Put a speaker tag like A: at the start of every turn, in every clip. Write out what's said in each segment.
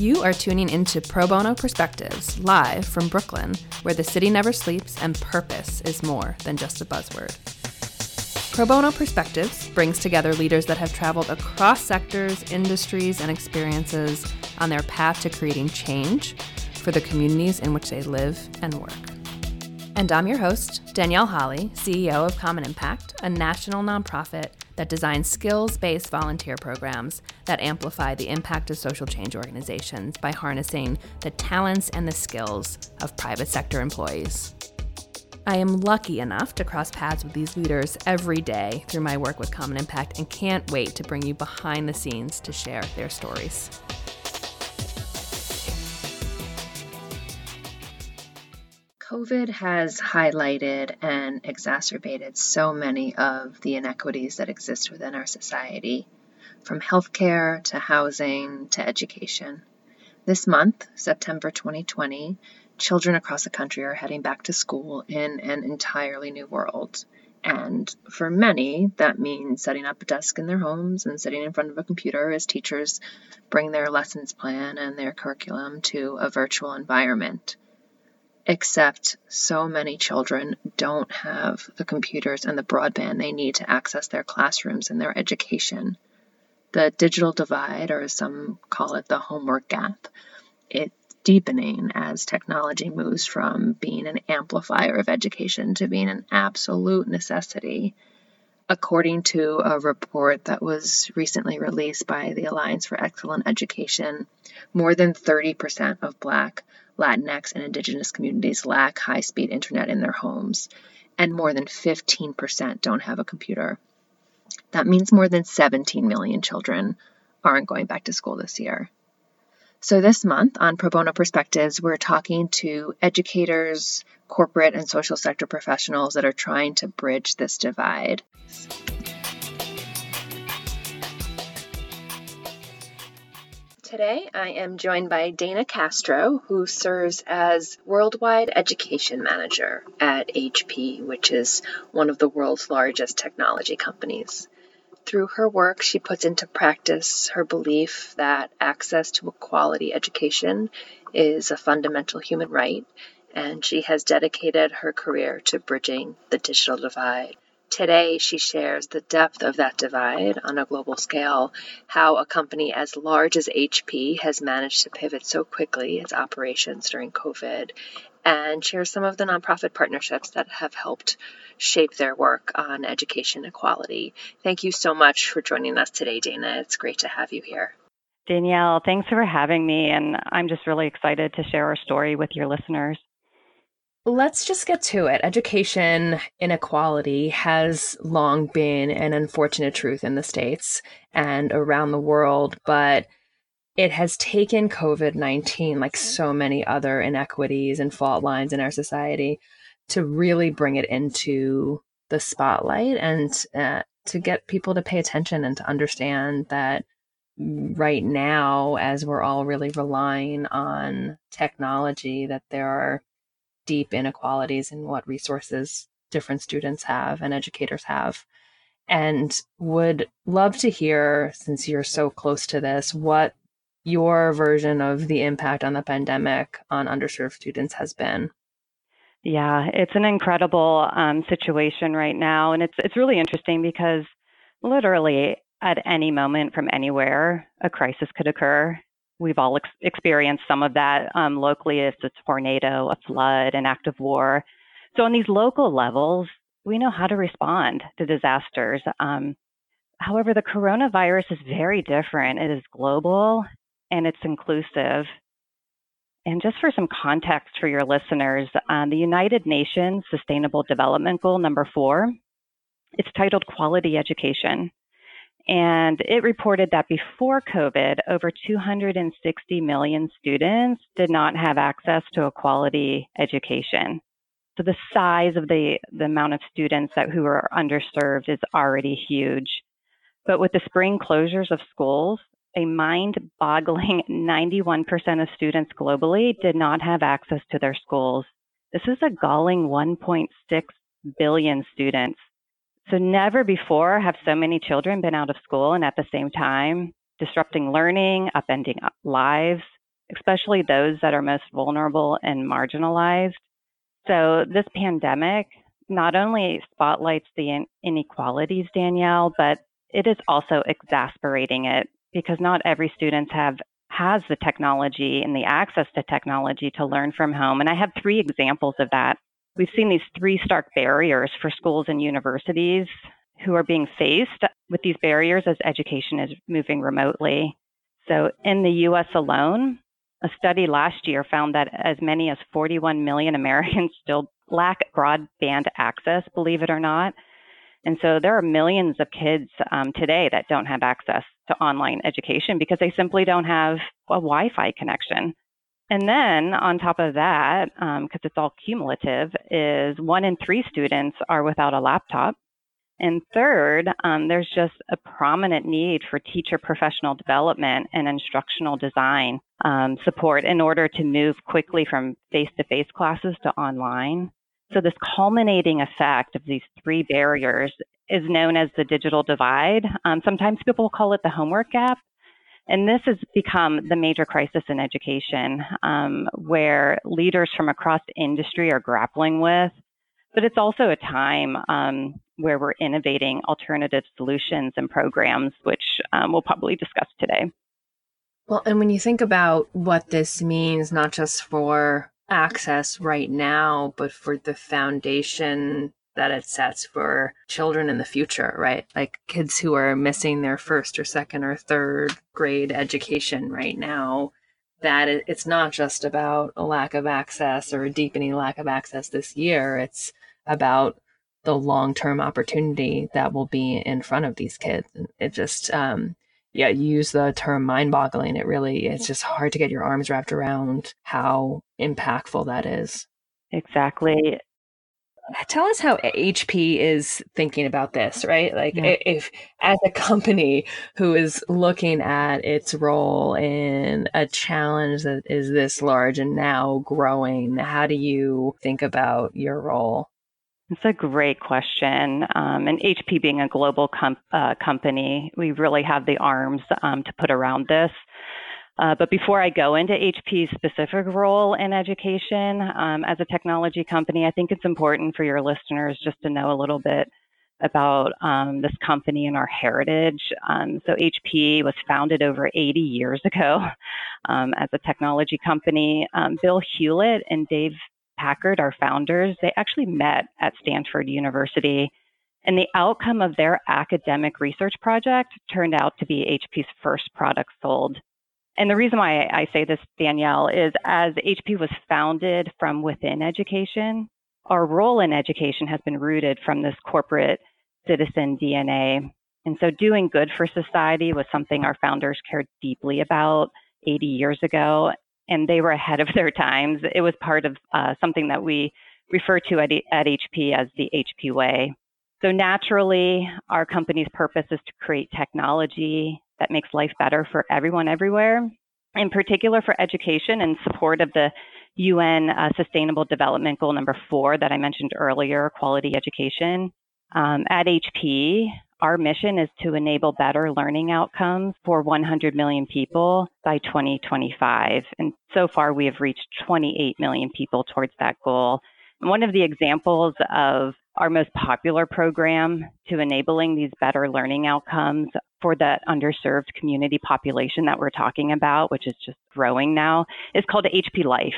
A: You are tuning into Pro Bono Perspectives, live from Brooklyn, where the city never sleeps and purpose is more than just a buzzword. Pro Bono Perspectives brings together leaders that have traveled across sectors, industries, and experiences on their path to creating change for the communities in which they live and work. And I'm your host, Danielle Holly, CEO of Common Impact, a national nonprofit that designs skills based volunteer programs that amplify the impact of social change organizations by harnessing the talents and the skills of private sector employees. I am lucky enough to cross paths with these leaders every day through my work with Common Impact and can't wait to bring you behind the scenes to share their stories.
B: COVID has highlighted and exacerbated so many of the inequities that exist within our society, from healthcare to housing to education. This month, September 2020, children across the country are heading back to school in an entirely new world. And for many, that means setting up a desk in their homes and sitting in front of a computer as teachers bring their lessons plan and their curriculum to a virtual environment except so many children don't have the computers and the broadband they need to access their classrooms and their education. The digital divide, or as some call it, the homework gap, it's deepening as technology moves from being an amplifier of education to being an absolute necessity. According to a report that was recently released by the Alliance for Excellent Education, more than 30% of Black Latinx, and Indigenous communities lack high speed internet in their homes, and more than 15% don't have a computer. That means more than 17 million children aren't going back to school this year. So, this month on Pro Bono Perspectives, we're talking to educators, corporate, and social sector professionals that are trying to bridge this divide. Today, I am joined by Dana Castro, who serves as Worldwide Education Manager at HP, which is one of the world's largest technology companies. Through her work, she puts into practice her belief that access to a quality education is a fundamental human right, and she has dedicated her career to bridging the digital divide. Today, she shares the depth of that divide on a global scale, how a company as large as HP has managed to pivot so quickly its operations during COVID, and shares some of the nonprofit partnerships that have helped shape their work on education equality. Thank you so much for joining us today, Dana. It's great to have you here.
C: Danielle, thanks for having me, and I'm just really excited to share our story with your listeners.
A: Let's just get to it. Education inequality has long been an unfortunate truth in the States and around the world, but it has taken COVID 19, like so many other inequities and fault lines in our society, to really bring it into the spotlight and uh, to get people to pay attention and to understand that right now, as we're all really relying on technology, that there are deep inequalities in what resources different students have and educators have. And would love to hear, since you're so close to this, what your version of the impact on the pandemic on underserved students has been.
C: Yeah, it's an incredible um, situation right now, and it's it's really interesting because literally at any moment from anywhere, a crisis could occur, we've all ex- experienced some of that um, locally if it's a tornado, a flood, an act of war. So on these local levels, we know how to respond to disasters. Um, however, the coronavirus is very different. It is global and it's inclusive. And just for some context for your listeners, um, the United Nations Sustainable Development Goal number four, it's titled Quality Education. And it reported that before COVID, over 260 million students did not have access to a quality education. So the size of the, the amount of students that who are underserved is already huge. But with the spring closures of schools, a mind-boggling 91% of students globally did not have access to their schools. This is a galling 1.6 billion students. So never before have so many children been out of school and at the same time disrupting learning, upending lives. especially those that are most vulnerable and marginalized. So, this pandemic not only spotlights the inequalities, Danielle, but it is also exasperating it because not every student have has the technology and the access to technology to learn from home. And I have three examples of that. We've seen these three stark barriers for schools and universities who are being faced with these barriers as education is moving remotely. So, in the US alone, a study last year found that as many as 41 million Americans still lack broadband access, believe it or not. And so there are millions of kids um, today that don't have access to online education because they simply don't have a Wi Fi connection. And then on top of that, because um, it's all cumulative, is one in three students are without a laptop. And third, um, there's just a prominent need for teacher professional development and instructional design um, support in order to move quickly from face to face classes to online. So, this culminating effect of these three barriers is known as the digital divide. Um, sometimes people call it the homework gap. And this has become the major crisis in education, um, where leaders from across industry are grappling with. But it's also a time um, where we're innovating alternative solutions and programs, which um, we'll probably discuss today.
B: Well, and when you think about what this means, not just for access right now, but for the foundation that it sets for children in the future, right? Like kids who are missing their first or second or third grade education right now, that it's not just about a lack of access or a deepening lack of access this year. It's about the long term opportunity that will be in front of these kids. It just, um, yeah, you use the term mind boggling. It really, it's just hard to get your arms wrapped around how impactful that is.
C: Exactly.
B: Tell us how HP is thinking about this, right? Like, yeah. if as a company who is looking at its role in a challenge that is this large and now growing, how do you think about your role?
C: It's a great question. Um, and HP being a global com- uh, company, we really have the arms um, to put around this. Uh, but before I go into HP's specific role in education um, as a technology company, I think it's important for your listeners just to know a little bit about um, this company and our heritage. Um, so HP was founded over 80 years ago um, as a technology company. Um, Bill Hewlett and Dave Packard, our founders, they actually met at Stanford University. And the outcome of their academic research project turned out to be HP's first product sold. And the reason why I say this, Danielle, is as HP was founded from within education, our role in education has been rooted from this corporate citizen DNA. And so doing good for society was something our founders cared deeply about 80 years ago and they were ahead of their times. It was part of uh, something that we refer to at, at HP as the HP way. So naturally, our company's purpose is to create technology that makes life better for everyone everywhere, in particular for education and support of the UN uh, Sustainable Development Goal number four that I mentioned earlier, quality education. Um, at HP, our mission is to enable better learning outcomes for 100 million people by 2025. And so far, we have reached 28 million people towards that goal. One of the examples of our most popular program to enabling these better learning outcomes for that underserved community population that we're talking about, which is just growing now, is called HP Life.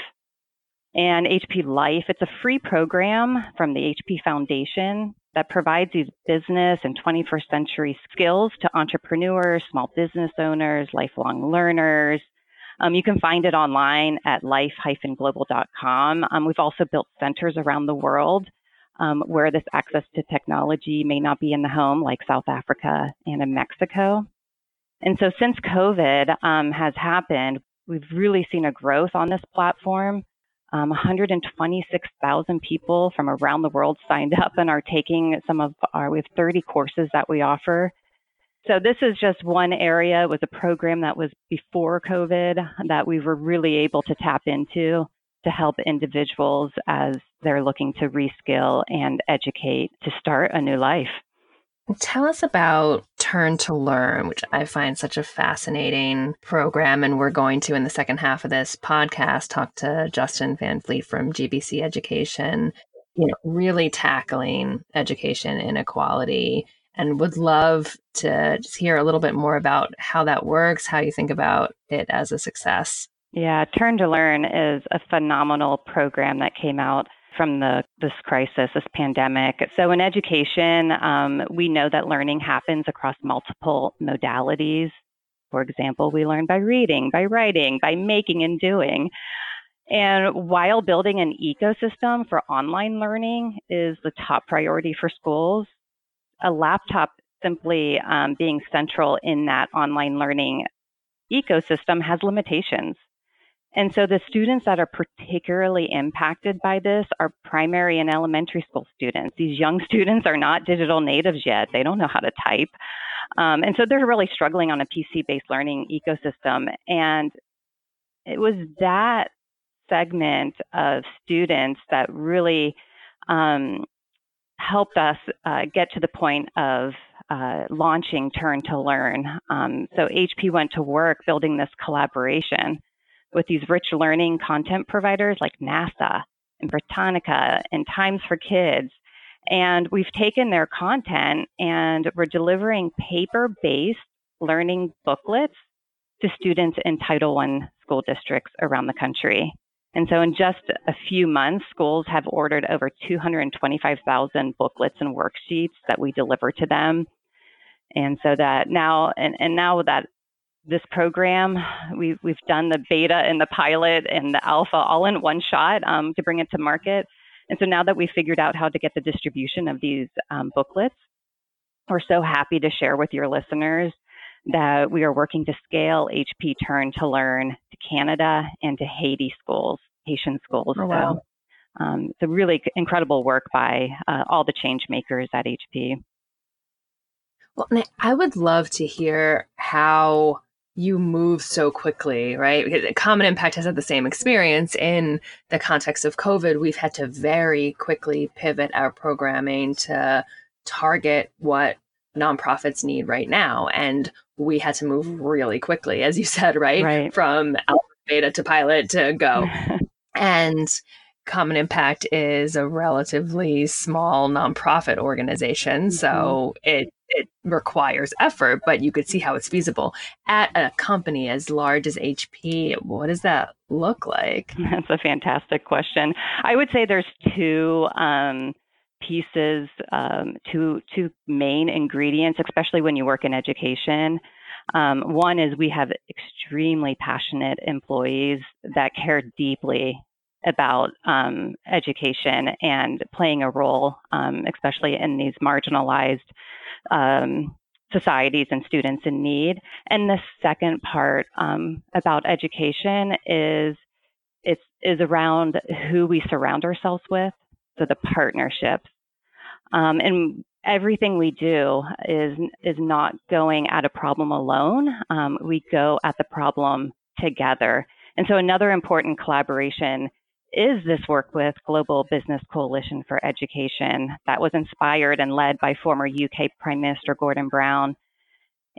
C: And HP Life, it's a free program from the HP Foundation that provides these business and 21st century skills to entrepreneurs, small business owners, lifelong learners. Um, you can find it online at life-global.com. Um, we've also built centers around the world um, where this access to technology may not be in the home, like South Africa and in Mexico. And so since COVID um, has happened, we've really seen a growth on this platform. Um, 126,000 people from around the world signed up and are taking some of our, we have 30 courses that we offer. So this is just one area. It was a program that was before COVID that we were really able to tap into to help individuals as they're looking to reskill and educate to start a new life.
B: Tell us about Turn to Learn, which I find such a fascinating program. And we're going to, in the second half of this podcast, talk to Justin Van Fleet from GBC Education, you know, really tackling education inequality. And would love to just hear a little bit more about how that works, how you think about it as a success.
C: Yeah, Turn to Learn is a phenomenal program that came out from the this crisis, this pandemic. So in education, um, we know that learning happens across multiple modalities. For example, we learn by reading, by writing, by making and doing. And while building an ecosystem for online learning is the top priority for schools, a laptop simply um, being central in that online learning ecosystem has limitations. And so the students that are particularly impacted by this are primary and elementary school students. These young students are not digital natives yet. They don't know how to type. Um, and so they're really struggling on a PC based learning ecosystem. And it was that segment of students that really um, helped us uh, get to the point of uh, launching Turn to Learn. Um, so HP went to work building this collaboration with these rich learning content providers like NASA and Britannica and Times for Kids. And we've taken their content and we're delivering paper based learning booklets to students in Title I school districts around the country. And so, in just a few months, schools have ordered over 225,000 booklets and worksheets that we deliver to them. And so that now, and, and now that this program. We've, we've done the beta and the pilot and the alpha all in one shot um, to bring it to market. And so now that we've figured out how to get the distribution of these um, booklets, we're so happy to share with your listeners that we are working to scale HP Turn to Learn to Canada and to Haiti schools, Haitian schools.
B: Oh, wow.
C: So um, it's a really incredible work by uh, all the change makers at HP.
B: Well, I would love to hear how you move so quickly, right? Common Impact has had the same experience in the context of COVID. We've had to very quickly pivot our programming to target what nonprofits need right now. And we had to move really quickly, as you said, right?
C: right.
B: From alpha, beta to pilot to go. and Common Impact is a relatively small nonprofit organization. Mm-hmm. So it it requires effort, but you could see how it's feasible. At a company as large as HP, what does that look like?
C: That's a fantastic question. I would say there's two um, pieces, um, two two main ingredients, especially when you work in education. Um, one is we have extremely passionate employees that care deeply about um, education and playing a role, um, especially in these marginalized um, societies and students in need. And the second part um, about education is it's is around who we surround ourselves with, so the partnerships. Um, and everything we do is is not going at a problem alone. Um, we go at the problem together. And so another important collaboration is this work with Global Business Coalition for Education that was inspired and led by former UK Prime Minister Gordon Brown.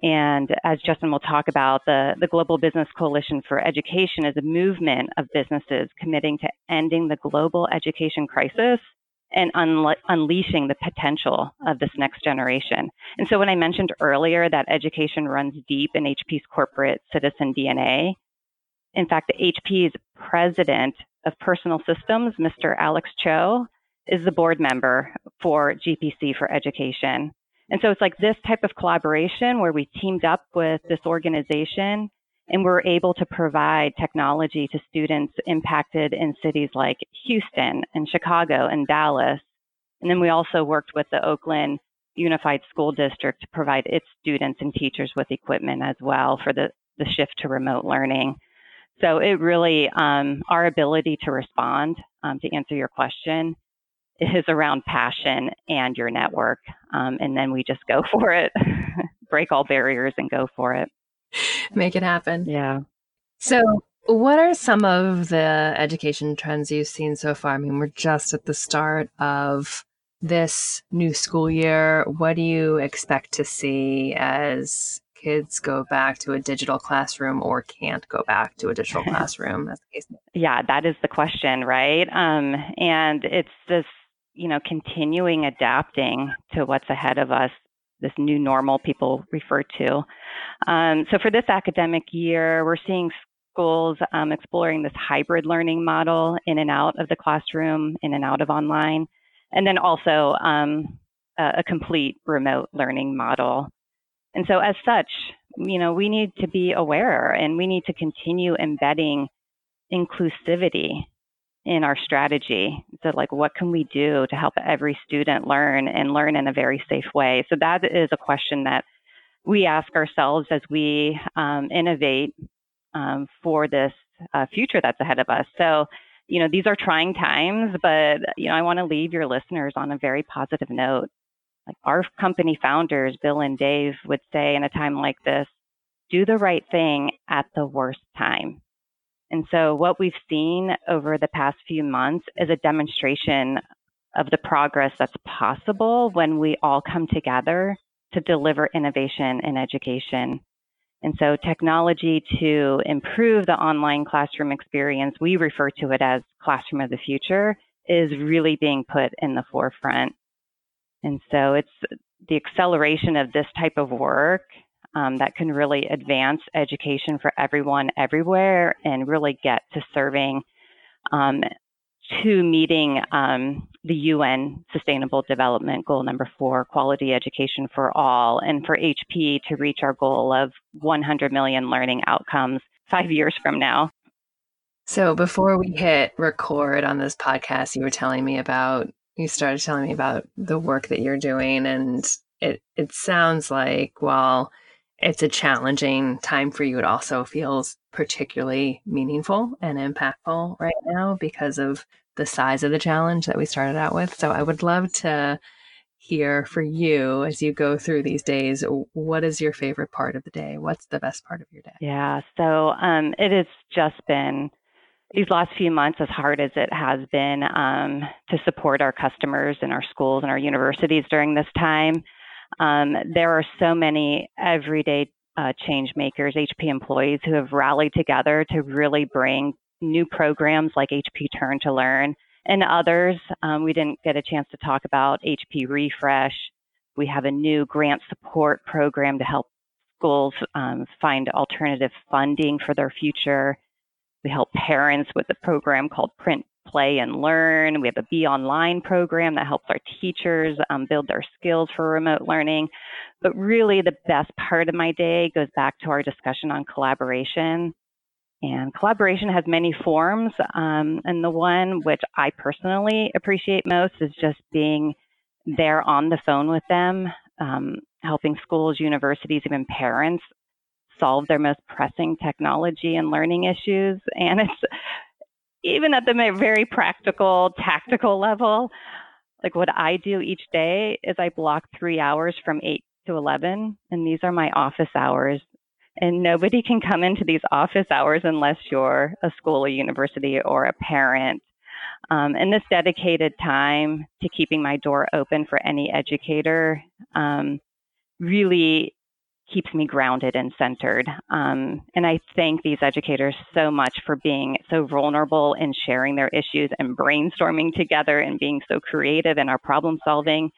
C: And as Justin will talk about, the, the Global Business Coalition for Education is a movement of businesses committing to ending the global education crisis and unle- unleashing the potential of this next generation. And so when I mentioned earlier that education runs deep in HP's corporate citizen DNA, in fact, the HP's president of Personal Systems, Mr. Alex Cho, is the board member for GBC for Education. And so it's like this type of collaboration where we teamed up with this organization and we're able to provide technology to students impacted in cities like Houston and Chicago and Dallas. And then we also worked with the Oakland Unified School District to provide its students and teachers with equipment as well for the, the shift to remote learning. So it really, um, our ability to respond um, to answer your question is around passion and your network. Um, and then we just go for it, break all barriers and go for it.
B: Make it happen.
C: Yeah.
B: So, what are some of the education trends you've seen so far? I mean, we're just at the start of this new school year, what do you expect to see as kids go back to a digital classroom or can't go back to a digital classroom? As the case
C: yeah, that is the question, right? Um, and it's this, you know, continuing adapting to what's ahead of us, this new normal people refer to. Um, so for this academic year, we're seeing schools um, exploring this hybrid learning model in and out of the classroom, in and out of online and then also um, a, a complete remote learning model. And so, as such, you know, we need to be aware and we need to continue embedding inclusivity in our strategy. So, like, what can we do to help every student learn and learn in a very safe way? So, that is a question that we ask ourselves as we um, innovate um, for this uh, future that's ahead of us. So, you know, these are trying times, but, you know, I want to leave your listeners on a very positive note. Like our company founders, Bill and Dave, would say in a time like this, do the right thing at the worst time. And so, what we've seen over the past few months is a demonstration of the progress that's possible when we all come together to deliver innovation in education. And so technology to improve the online classroom experience, we refer to it as classroom of the future, is really being put in the forefront. And so it's the acceleration of this type of work um, that can really advance education for everyone everywhere and really get to serving um, to meeting um, the UN Sustainable Development Goal number four, quality education for all, and for HP to reach our goal of 100 million learning outcomes five years from now.
B: So before we hit record on this podcast, you were telling me about you started telling me about the work that you're doing, and it it sounds like while it's a challenging time for you, it also feels particularly meaningful and impactful right now because of the size of the challenge that we started out with. So I would love to hear for you as you go through these days what is your favorite part of the day what's the best part of your day
C: yeah so um, it has just been these last few months as hard as it has been um, to support our customers and our schools and our universities during this time um, there are so many everyday uh, change makers hp employees who have rallied together to really bring new programs like HP Turn to Learn and others. Um, we didn't get a chance to talk about HP Refresh. We have a new grant support program to help schools um, find alternative funding for their future. We help parents with a program called Print, Play, and Learn. We have a Be Online program that helps our teachers um, build their skills for remote learning. But really, the best part of my day goes back to our discussion on collaboration. And collaboration has many forms. Um, and the one which I personally appreciate most is just being there on the phone with them, um, helping schools, universities, even parents solve their most pressing technology and learning issues. And it's even at the very practical, tactical level, like what I do each day is I block three hours from 8 to 11, and these are my office hours and nobody can come into these office hours unless you're a school, a university, or a parent. Um, and this dedicated time to keeping my door open for any educator um, really keeps me grounded and centered. Um, and I thank these educators so much for being so vulnerable and sharing their issues and brainstorming together and being so creative in our problem solving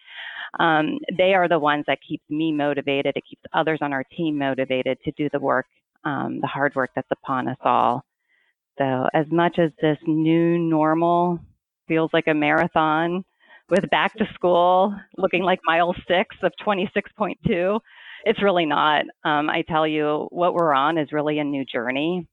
C: um, they are the ones that keep me motivated. It keeps others on our team motivated to do the work, um, the hard work that's upon us all. So, as much as this new normal feels like a marathon with back to school looking like mile six of 26.2, it's really not. Um, I tell you, what we're on is really a new journey,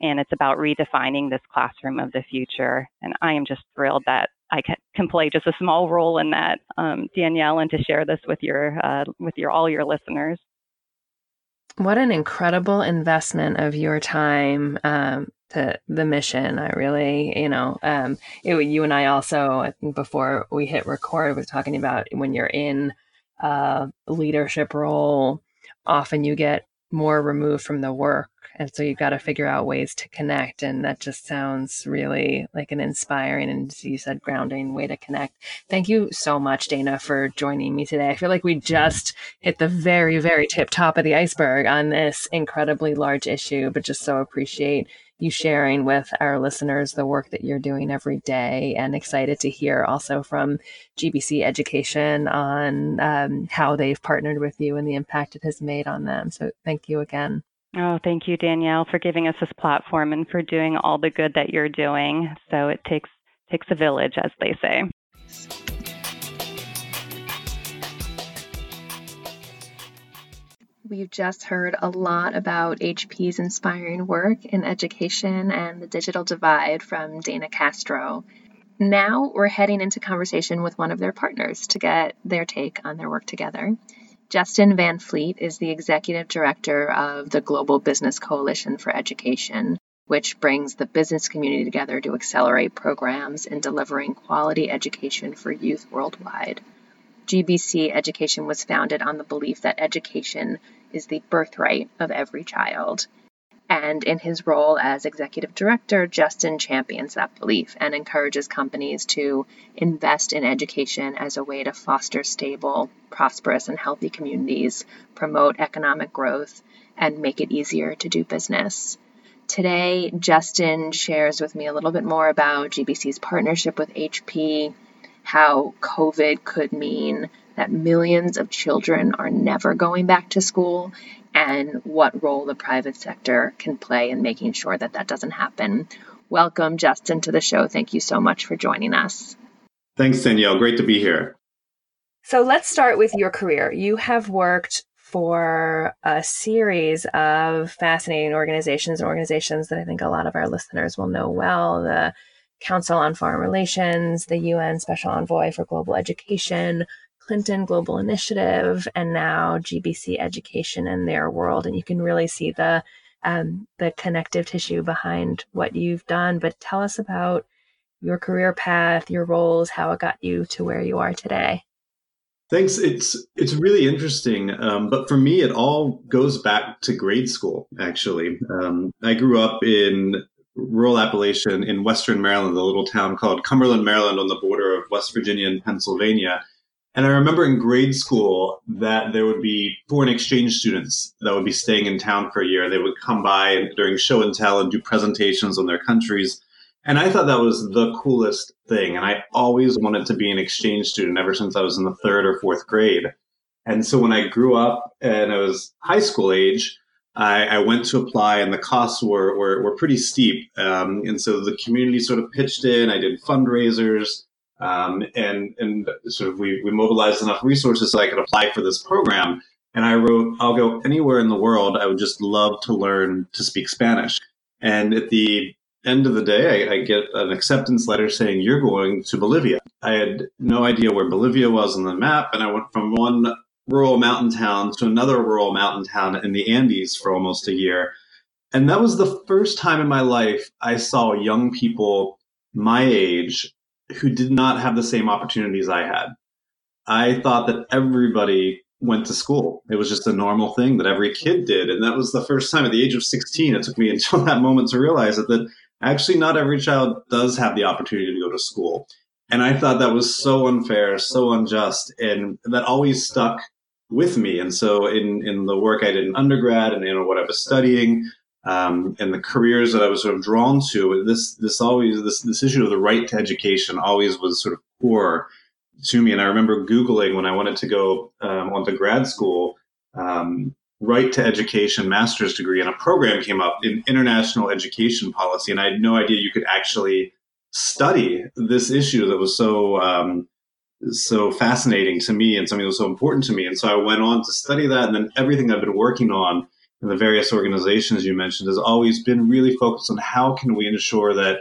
C: and it's about redefining this classroom of the future. And I am just thrilled that I can play just a small role in that, um, Danielle, and to share this with your uh, with your all your listeners.
B: What an incredible investment of your time um, to the mission. I really, you know, um, it, you and I also, before we hit record, was talking about when you're in a leadership role, often you get more removed from the work And so you've got to figure out ways to connect. And that just sounds really like an inspiring and, you said, grounding way to connect. Thank you so much, Dana, for joining me today. I feel like we just hit the very, very tip top of the iceberg on this incredibly large issue, but just so appreciate you sharing with our listeners the work that you're doing every day and excited to hear also from GBC Education on um, how they've partnered with you and the impact it has made on them. So thank you again.
C: Oh, thank you, Danielle, for giving us this platform and for doing all the good that you're doing. So it takes takes a village, as they say.
D: We've just heard a lot about HP's inspiring work in education and the digital divide from Dana Castro. Now we're heading into conversation with one of their partners to get their take on their work together. Justin Van Fleet is the executive director of the Global Business Coalition for Education, which brings the business community together to accelerate programs in delivering quality education for youth worldwide. GBC Education was founded on the belief that education is the birthright of every child. And in his role as executive director, Justin champions that belief and encourages companies to invest in education as a way to foster stable, prosperous, and healthy communities, promote economic growth, and make it easier to do business. Today, Justin shares with me a little bit more about GBC's partnership with HP, how COVID could mean that millions of children are never going back to school and what role the private sector can play in making sure that that doesn't happen. Welcome, Justin, to the show. Thank you so much for joining us.
E: Thanks, Danielle. Great to be here.
B: So let's start with your career. You have worked for a series of fascinating organizations and organizations that I think a lot of our listeners will know well. The Council on Foreign Relations, the UN Special Envoy for Global Education, Clinton Global Initiative, and now GBC Education and Theirworld. And you can really see the um, the connective tissue behind what you've done. But tell us about your career path, your roles, how it got you to where you are today.
E: Thanks. It's it's really interesting, um, but for me, it all goes back to grade school. Actually, um, I grew up in rural Appalachian in Western Maryland, a little town called Cumberland, Maryland, on the border of West Virginia and Pennsylvania. And I remember in grade school that there would be foreign exchange students that would be staying in town for a year. They would come by during show and tell and do presentations on their countries. And I thought that was the coolest thing. And I always wanted to be an exchange student ever since I was in the third or fourth grade. And so when I grew up and I was high school age, I, I went to apply and the costs were, were, were pretty steep. Um, and so the community sort of pitched in. I did fundraisers. Um, and and sort of we, we mobilized enough resources so I could apply for this program. And I wrote, I'll go anywhere in the world. I would just love to learn to speak Spanish. And at the end of the day, I, I, get an acceptance letter saying you're going to Bolivia. I had no idea where Bolivia was on the map, and I went from one rural mountain town to another rural mountain town in the Andes for almost a year. And that was the first time in my life I saw young people my age who did not have the same opportunities I had. I thought that everybody went to school. It was just a normal thing that every kid did. And that was the first time at the age of 16, it took me until that moment to realize that, that actually not every child does have the opportunity to go to school. And I thought that was so unfair, so unjust. And that always stuck with me. And so in, in the work I did in undergrad and in what I was studying, um, and the careers that I was sort of drawn to, this this always this this issue of the right to education always was sort of core to me. And I remember Googling when I wanted to go um, on to grad school, um, right to education master's degree, and a program came up in international education policy, and I had no idea you could actually study this issue that was so um, so fascinating to me and something that was so important to me. And so I went on to study that, and then everything I've been working on in the various organizations you mentioned has always been really focused on how can we ensure that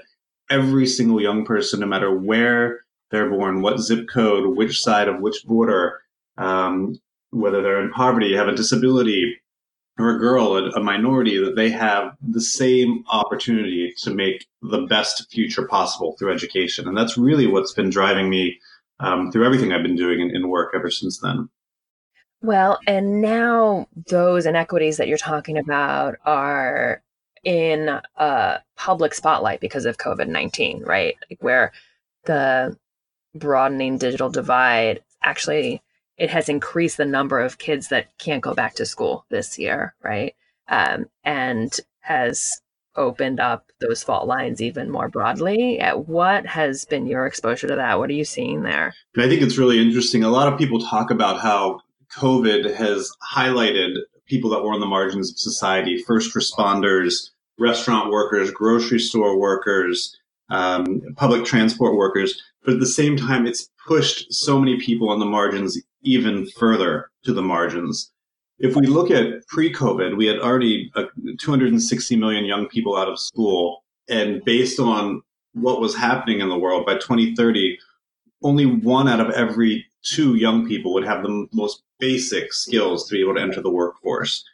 E: every single young person, no matter where they're born, what zip code, which side of which border, um, whether they're in poverty, have a disability, or a girl, a, a minority, that they have the same opportunity to make the best future possible through education. And that's really what's been driving me um, through everything I've been doing in, in work ever since then.
B: Well, and now those inequities that you're talking about are in a public spotlight because of COVID 19, right? Like where the broadening digital divide actually it has increased the number of kids that can't go back to school this year, right? Um, and has opened up those fault lines even more broadly. What has been your exposure to that? What are you seeing there?
E: I think it's really interesting. A lot of people talk about how COVID has highlighted people that were on the margins of society, first responders, restaurant workers, grocery store workers, um, public transport workers. But at the same time, it's pushed so many people on the margins even further to the margins. If we look at pre COVID, we had already uh, 260 million young people out of school. And based on what was happening in the world by 2030, only one out of every two young people would have the most basic skills to be able to enter the workforce.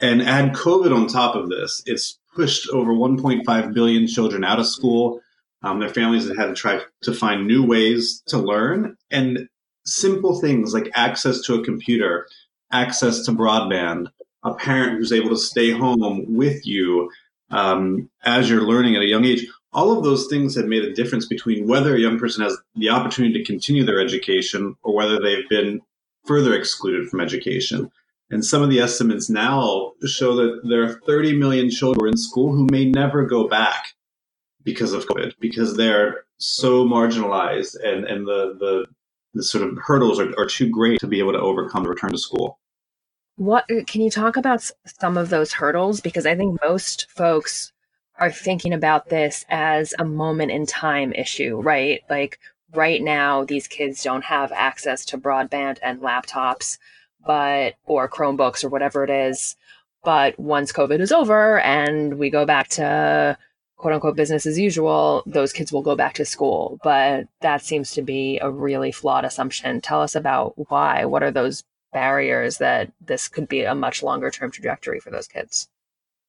E: And add COVID on top of this, it's pushed over 1.5 billion children out of school. Um, their families have had to try to find new ways to learn. And simple things like access to a computer, access to broadband, a parent who's able to stay home with you um, as you're learning at a young age. All of those things have made a difference between whether a young person has the opportunity to continue their education or whether they've been further excluded from education. And some of the estimates now show that there are 30 million children in school who may never go back because of COVID, because they're so marginalized and, and the, the, the sort of hurdles are, are too great to be able to overcome the return to school.
B: What can you talk about some of those hurdles? Because I think most folks are thinking about this as a moment in time issue, right? Like right now, these kids don't have access to broadband and laptops but or Chromebooks or whatever it is. But once COVID is over and we go back to quote unquote business as usual, those kids will go back to school. But that seems to be a really flawed assumption. Tell us about why. What are those barriers that this could be a much longer term trajectory for those kids?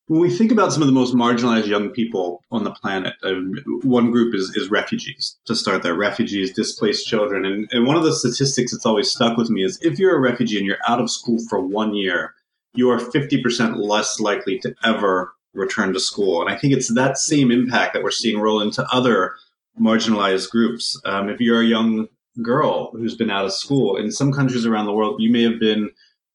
E: When we think about some of the most marginalized young people on the planet, uh, one group is, is refugees to start there, refugees, displaced children. And, and one of the statistics that's always stuck with me is if you're a refugee and you're out of school for one year, you are 50% less likely to ever return to school. And I think it's that same impact that we're seeing roll into other marginalized groups. Um, if you're a young girl who's been out of school, in some countries around the world, you may have been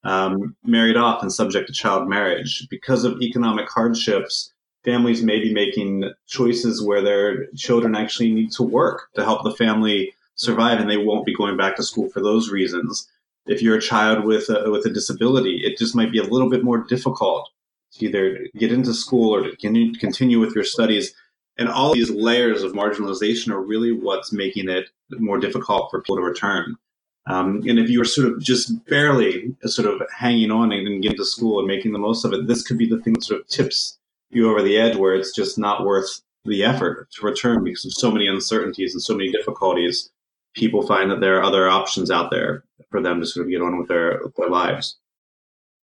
E: um, married off and subject to child marriage. Because of economic hardships, families may be making choices where their children actually need to work to help the family survive, and they won't be going back to school for those reasons. If you're a child with a, with a disability, it just might be a little bit more difficult to either get into school or to continue with your studies. And all these layers of marginalization are really what's making it more difficult for people to return. Um, and if you are sort of just barely sort of hanging on and getting to school and making the most of it, this could be the thing that sort of tips you over the edge where it's just not worth the effort to return because of so many uncertainties and so many difficulties. People find that there are other options out there for them to sort of get on with their, with their lives.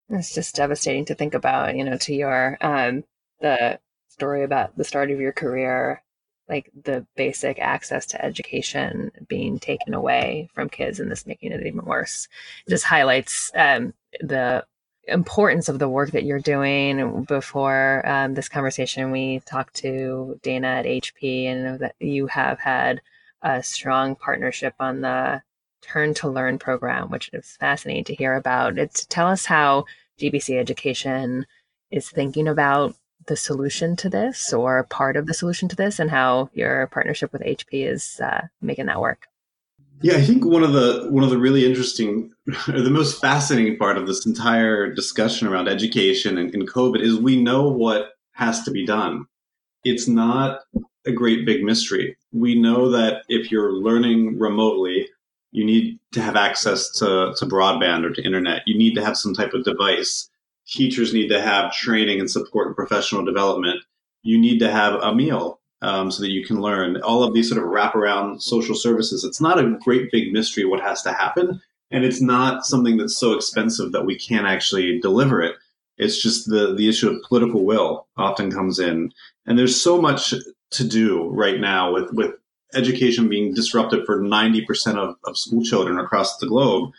B: It's just devastating to think about, you know, to your um, the story about the start of your career like the basic access to education being taken away from kids and this making it even worse. It just highlights um, the importance of the work that you're doing. Before um, this conversation, we talked to Dana at HP and that you have had a strong partnership on the Turn to Learn program, which is fascinating to hear about. It's tell us how GBC Education is thinking about the solution to this or part of the solution to this and how your partnership with HP is uh, making that work.
E: Yeah, I think one of the one of the really interesting, or the most fascinating part of this entire discussion around education and, and COVID is we know what has to be done. It's not a great big mystery. We know that if you're learning remotely, you need to have access to, to broadband or to internet. You need to have some type of device teachers need to have training and support and professional development. You need to have a meal um, so that you can learn all of these sort of wraparound social services. It's not a great big mystery what has to happen, and it's not something that's so expensive that we can't actually deliver it. It's just the the issue of political will often comes in, and there's so much to do right now with with education being disrupted for 90% of, of school children across the globe.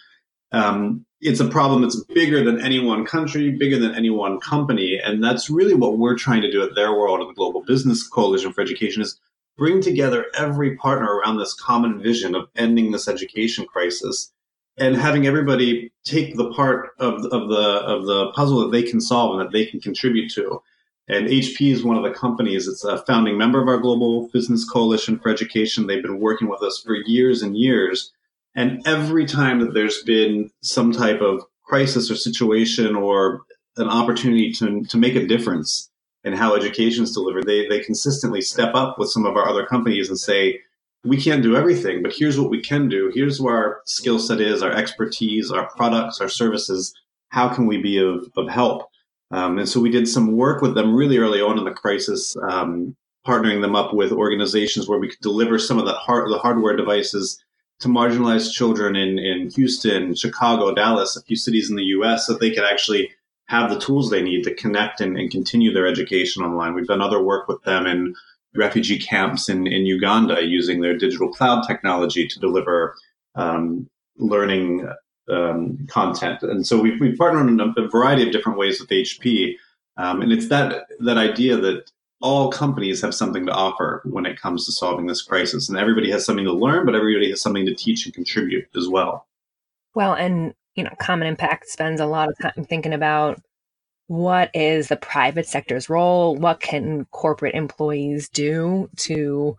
E: Um, it's a problem that's bigger than any one country, bigger than any one company. And that's really what we're trying to do at Theirworld and the Global Business Coalition for Education is bring together every partner around this common vision of ending this education crisis and having everybody take the part of, of the of the puzzle that they can solve and that they can contribute to. And HP is one of the companies. It's a founding member of our Global Business Coalition for Education. They've been working with us for years and years and every time that there's been some type of crisis or situation or an opportunity to, to make a difference in how education is delivered, they, they consistently step up with some of our other companies and say, we can't do everything, but here's what we can do. Here's where our skill set is, our expertise, our products, our services. How can we be of, of help? Um, and so we did some work with them really early on in the crisis, um, partnering them up with organizations where we could deliver some of the, hard, the hardware devices to marginalized children in, in Houston, Chicago, Dallas, a few cities in the US, so that they could actually have the tools they need to connect and, and continue their education online. We've done other work with them in refugee camps in, in Uganda using their digital cloud technology to deliver um, learning um, content. And so we've, we've partnered in a, variety of different ways with HP. Um, and it's that, that idea that all companies have something to offer when it comes to solving this crisis. And everybody has something to learn, but everybody has something to teach and contribute as well.
B: Well, and you know, Common Impact spends a lot of time thinking about what is the private sector's role? What can corporate employees do to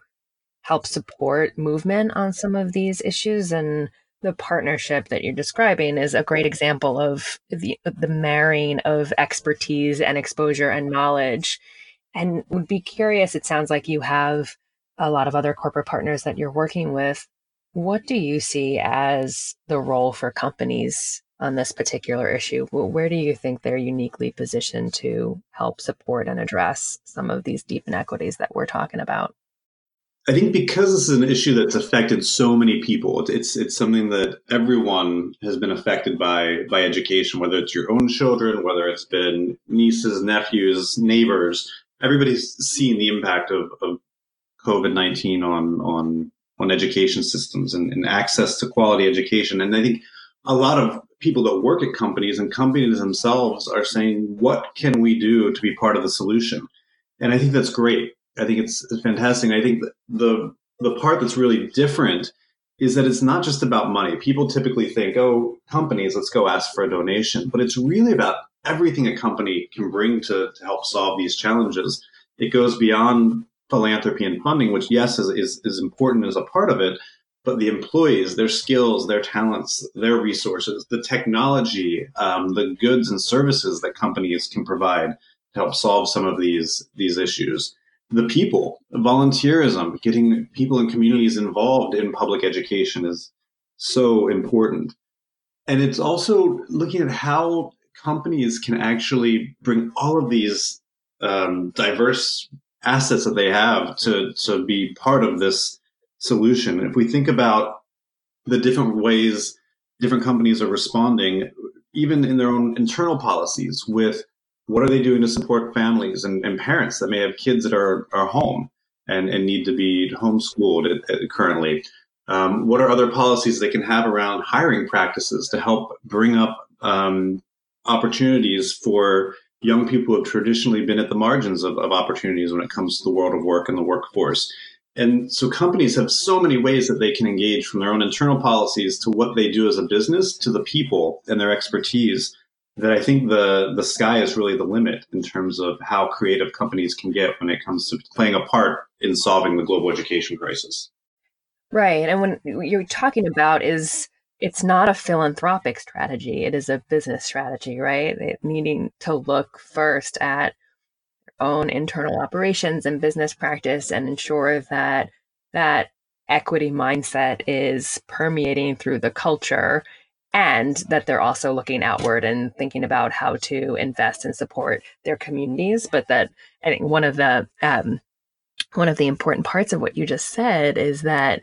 B: help support movement on some of these issues? And the partnership that you're describing is a great example of the the marrying of expertise and exposure and knowledge and would be curious. It sounds like you have a lot of other corporate partners that you're working with. What do you see as the role for companies on this particular issue? Where do you think they're uniquely positioned to help support and address some of these deep inequities that we're talking about?
E: I think because this is an issue that's affected so many people, it's it's something that everyone has been affected by by education, whether it's your own children, whether it's been nieces, nephews, neighbors everybody's seen the impact of, of COVID nineteen on on on education systems and, and, access to quality education. And I think a lot of people that work at companies and companies themselves are saying, "What can we do to be part of the solution?" And I think that's great. I think it's fantastic. I think the the part that's really different is that it's not just about money. People typically think, "Oh, companies, let's go ask for a donation," but it's really about everything a company can bring to, to help solve these challenges. It goes beyond philanthropy and funding, which yes is, is, is important as a part of it, but the employees, their skills, their talents, their resources, the technology, um, the goods and services that companies can provide to help solve some of these these issues. The people, volunteerism, getting people and communities involved in public education is so important. And it's also looking at how companies can actually bring all of these um, diverse assets that they have to to be part of this solution. If we think about the different ways different companies are responding, even in their own internal policies, with what are they doing to support families and, and parents that may have kids that are, are home and, and need to be homeschooled currently? Um, what are other policies they can have around hiring practices to help bring up um, opportunities for young people who have traditionally been at the margins of, of opportunities when it comes to the world of work and the workforce. And so companies have so many ways that they can engage from their own internal policies to what they do as a business to the people and their expertise that I think the the sky is really the limit in terms of how creative companies can get when it comes to playing a part in solving the global education crisis.
B: Right. And when you're talking about is it's not a philanthropic strategy. It is a business strategy, right? It needing to look first at own internal operations and business practice and ensure that that equity mindset is permeating through the culture and that they're also looking outward and thinking about how to invest and support their communities but that i think one of the um, one of the important parts of what you just said is that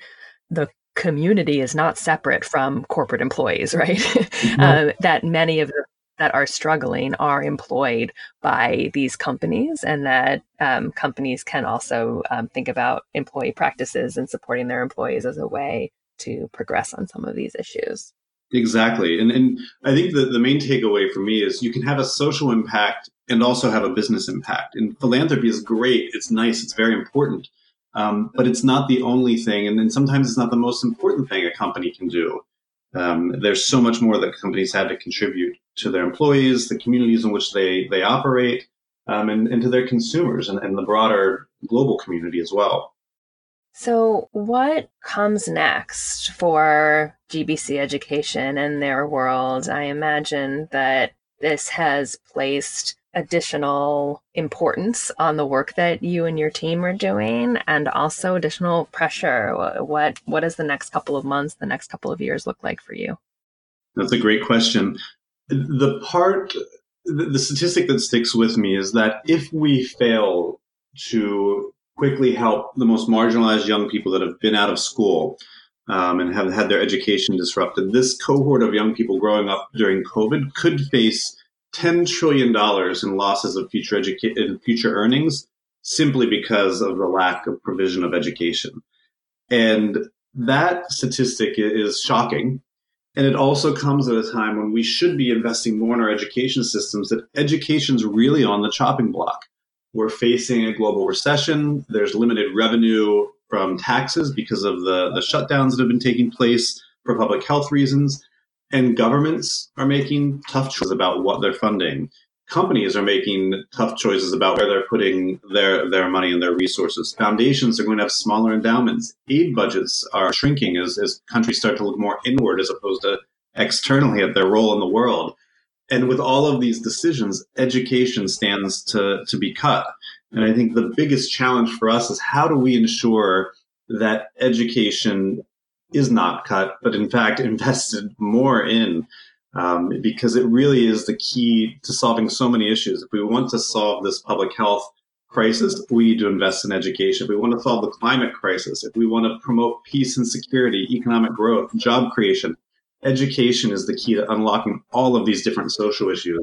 B: the community is not separate from corporate employees, right? Mm-hmm. uh, that many of the that are struggling are employed by these companies, and that um, companies can also um, think about employee practices and supporting their employees as a way to progress on some of these issues.
E: Exactly. And, and I think that the main takeaway for me is you can have a social impact and also have a business impact. And philanthropy is great. It's nice. It's very important. Um, but it's not the only thing. And then sometimes it's not the most important thing a company can do. Um, there's so much more that companies have to contribute to their employees, the communities in which they, they operate, um, and, and to their consumers and, and the broader global community as well.
B: So, what comes next for GBC education and Theirworld? I imagine that this has placed additional importance on the work that you and your team are doing and also additional pressure. What what does the next couple of months the next couple of years look like for you?
E: That's a great question. The part the statistic that sticks with me is that if we fail to quickly help the most marginalized young people that have been out of school um, and have had their education disrupted, this cohort of young people growing up during COVID could face $10 trillion in losses of future, educa- future earnings simply because of the lack of provision of education. And that statistic is shocking. And it also comes at a time when we should be investing more in our education systems, that education's really on the chopping block. We're facing a global recession. There's limited revenue from taxes because of the, the shutdowns that have been taking place for public health reasons. And governments are making tough choices about what they're funding. Companies are making tough choices about where they're putting their, their money and their resources. Foundations are going to have smaller endowments. Aid budgets are shrinking as, as countries start to look more inward as opposed to externally at their role in the world. And with all of these decisions, education stands to, to be cut. And I think the biggest challenge for us is how do we ensure that education is not cut, but in fact invested more in, um, because it really is the key to solving so many issues. If we want to solve this public health crisis, we need to invest in education. If we want to solve the climate crisis, if we want to promote peace and security, economic growth, job creation, education is the key to unlocking all of these different social issues.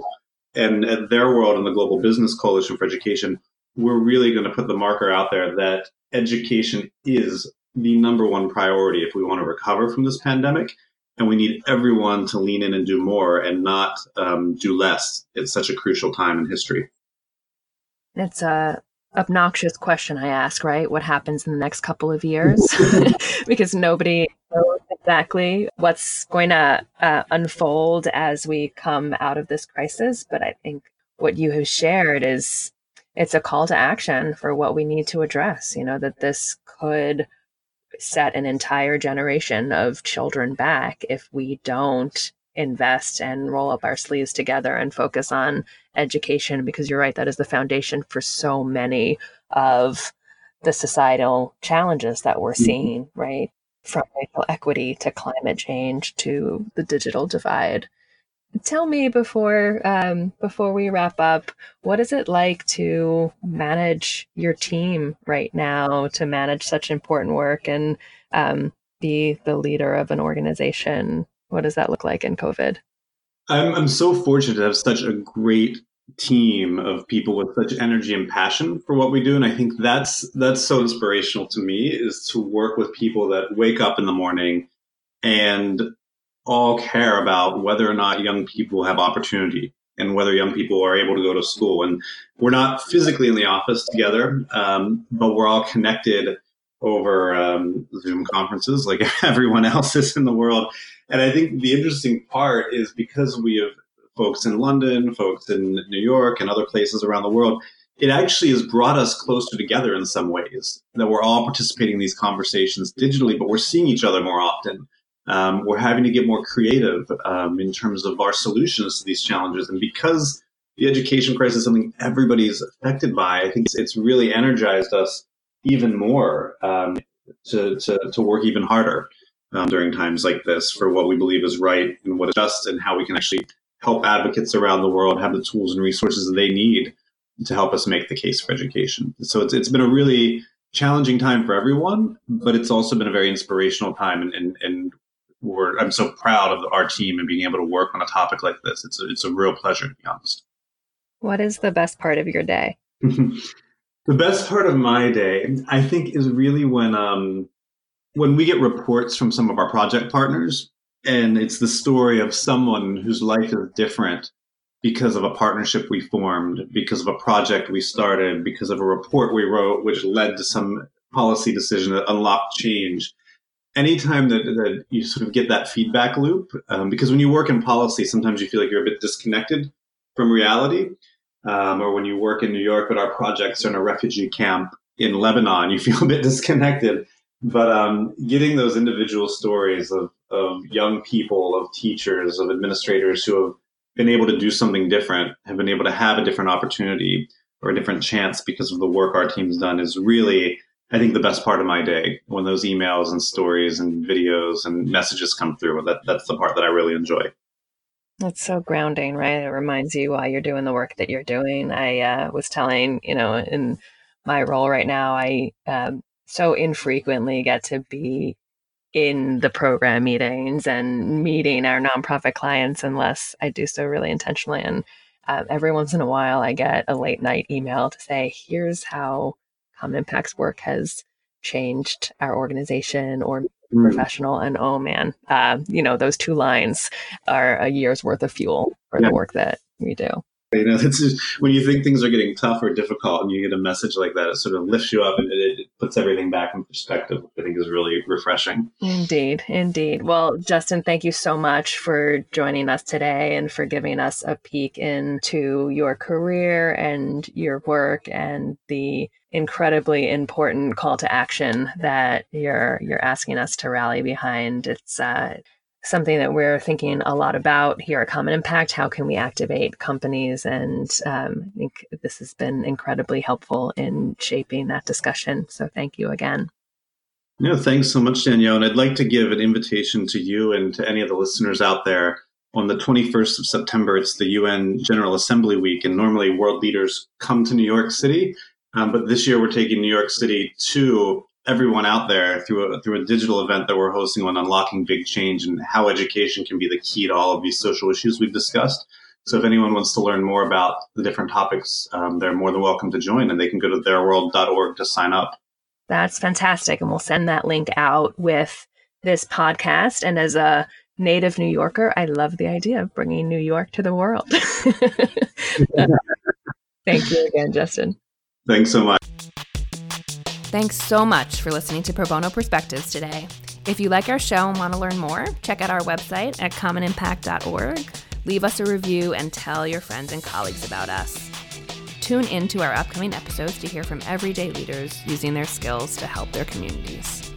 E: And at Theirworld and the Global Business Coalition for Education, we're really going to put the marker out there that education is the number one priority if we want to recover from this pandemic. And we need everyone to lean in and do more and not um, do less. It's such a crucial time in history.
B: It's a obnoxious question I ask, right? What happens in the next couple of years? because nobody exactly what's going to uh, unfold as we come out of this crisis. But I think what you have shared is it's a call to action for what we need to address. You know, that this could set an entire generation of children back if we don't invest and roll up our sleeves together and focus on education because you're right that is the foundation for so many of the societal challenges that we're mm-hmm. seeing right from racial equity to climate change to the digital divide. Tell me before um, before we wrap up what is it like to manage your team right now to manage such important work and um, be the leader of an organization? What does that look like in covid?
E: I'm, I'm so fortunate to have such a great team of people with such energy and passion for what we do and i think that's that's so inspirational to me is to work with people that wake up in the morning and all care about whether or not young people have opportunity and whether young people are able to go to school. And we're not physically in the office together, um, but we're all connected over um, Zoom conferences like everyone else is in the world. And I think the interesting part is because we have folks in London, folks in New York, and other places around the world, it actually has brought us closer together in some ways that we're all participating in these conversations digitally, but we're seeing each other more often um, we're having to get more creative um, in terms of our solutions to these challenges. And because the education crisis is something everybody's affected by, I think it's, it's really energized us even more um, to, to, to, work even harder um, during times like this for what we believe is right and what is just and how we can actually help advocates around the world have the tools and resources that they need to help us make the case for education. So it's, it's been a really challenging time for everyone, but it's also been a very inspirational time. And, and, and we're, I'm so proud of our team and being able to work on a topic like this. It's a, it's a real pleasure, to be honest.
B: What is the best part of your day?
E: the best part of my day, I think, is really when um, when we get reports from some of our project partners and it's the story of someone whose life is different because of a partnership we formed, because of a project we started, because of a report we wrote, which led to some policy decision that unlocked change. Anytime that, that you sort of get that feedback loop, um, because when you work in policy, sometimes you feel like you're a bit disconnected from reality. Um, or when you work in New York, but our projects are in a refugee camp in Lebanon, you feel a bit disconnected. But um, getting those individual stories of, of young people, of teachers, of administrators who have been able to do something different, have been able to have a different opportunity or a different chance because of the work our team's done is really, I think, the best part of my day when those emails and stories and videos and messages come through. That, that's the part that I really enjoy.
B: That's so grounding, right? It reminds you why you're doing the work that you're doing. I uh, was telling, you know, in my role right now, I um, so infrequently get to be in the program meetings and meeting our nonprofit clients unless I do so really intentionally. And uh, every once in a while, I get a late night email to say, here's how Common Impact's work has changed our organization or mm. professional. And oh man, uh, you know, those two lines are a year's worth of fuel for yeah. the work that we do.
E: You know, it's just, when you think things are getting tough or difficult, and you get a message like that, it sort of lifts you up and it, it puts everything back in perspective. I think is really refreshing.
B: Indeed, indeed. Well, Justin, thank you so much for joining us today and for giving us a peek into your career and your work and the incredibly important call to action that you're you're asking us to rally behind. It's uh, something that we're thinking a lot about here at Common Impact. How can we activate companies? And um, I think this has been incredibly helpful in shaping that discussion. So thank you again.
E: No, thanks so much, Danielle. And I'd like to give an invitation to you and to any of the listeners out there. On the 21st of September, it's the UN General Assembly Week, and normally world leaders come to New York City. Um, but this year, we're taking New York City to everyone out there through a, through a digital event that we're hosting on unlocking big change and how education can be the key to all of these social issues we've discussed. So if anyone wants to learn more about the different topics, um, they're more than welcome to join and they can go to theirworld.org to sign up.
B: That's fantastic. And we'll send that link out with this podcast. And as a native New Yorker, I love the idea of bringing New York to the world. Thank you again, Justin.
E: Thanks so much.
F: Thanks so much for listening to Pro Bono Perspectives today. If you like our show and want to learn more, check out our website at commonimpact.org. Leave us a review and tell your friends and colleagues about us. Tune in to our upcoming episodes to hear from everyday leaders using their skills to help their communities.